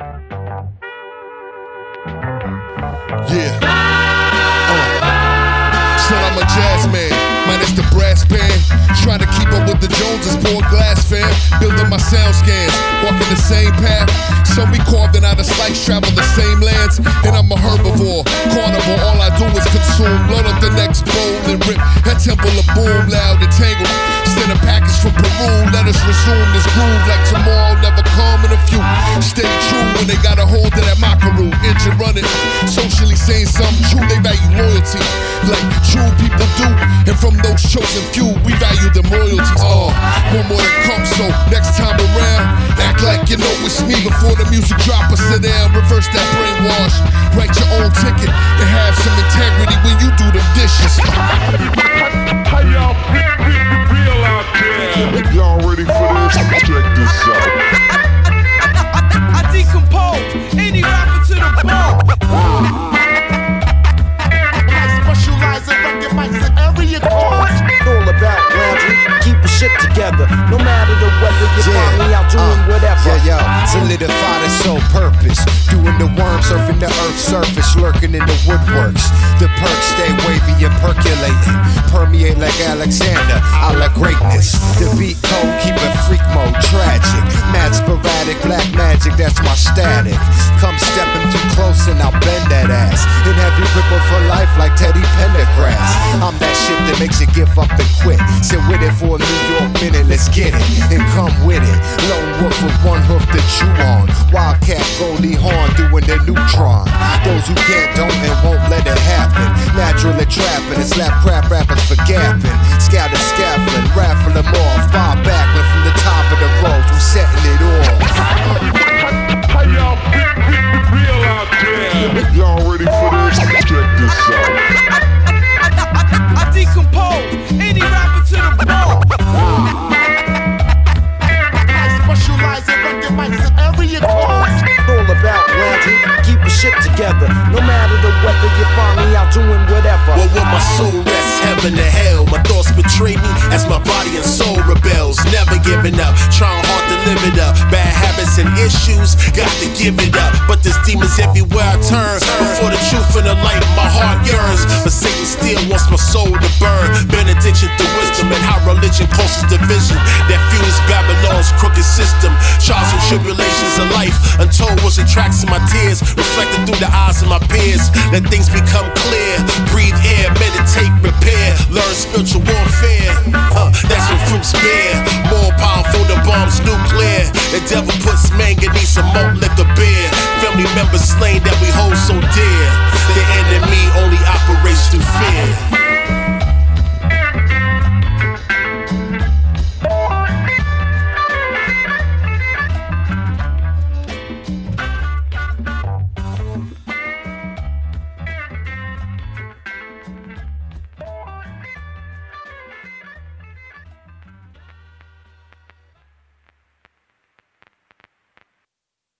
Yeah. Uh. Said I'm a jazz man, minus the brass band. Trying to keep up with the Joneses, poor glass fam. Building my sound scans, walking the same path. Some we carved in outer slice, travel the same lands. And I'm a herbivore, carnivore. All I do is consume. Load up the next bowl and rip that temple of boom, loud and tangled. Send a package from Peru, let us resume this groove like tomorrow loyalty like true people do. And from those chosen few, we value them royalties. Oh, one more to come, so next time around, act like you know it's me before the music drop or sit down. Reverse that brainwash, write your own ticket, and have some integrity when you do them dishes. How y'all feel, feel out there? Y'all ready for this? Check this out. Together. No matter the weather, you find me out uh, doing whatever. Yeah, yo, solidify the sole purpose. Doing the worm, surfing the earth's surface, lurking in the woodworks. The perks stay wavy and percolating, permeate like Alexander, a la greatness. The beat code, keep it freak mode, tragic. Mad sporadic, black magic, that's my static. Come stepping too close and I'll bend that ass. In heavy ripple for life like Teddy Pendergrass. I'm that shit that makes you give up and quit. Sit with it for a New York minute, let's get it. And come with it. Lone wolf with one hoof to chew on. Wildcat, Goldie Hawn doing the neutron. Those who can't, don't, and won't let it happen. Naturally trapping and slap crap rappers for gapping. Scatter scaffolding, raffle them off. Bob Backlund keep the shit together. No matter the weather, you find me out doing whatever. Well, when my soul rests heaven to hell, my thoughts betray me as my body and soul rebels. Never giving up, trying hard to live it up. Bad habits and issues, got to give it up. But there's demons everywhere I turn. Before the truth and the light, my heart yearns. But Satan still wants my soul to burn. Benediction through wisdom and how religion causes division that fuels Babylon's crooked system. Trials and tribulations of life, untold was tracks of my tears, reflected through the eyes of my peers. Let things become clear. Breathe air, meditate, repair, learn spiritual warfare. Huh, that's what fruits bear. More powerful than bombs nuclear. The devil puts manganese some malt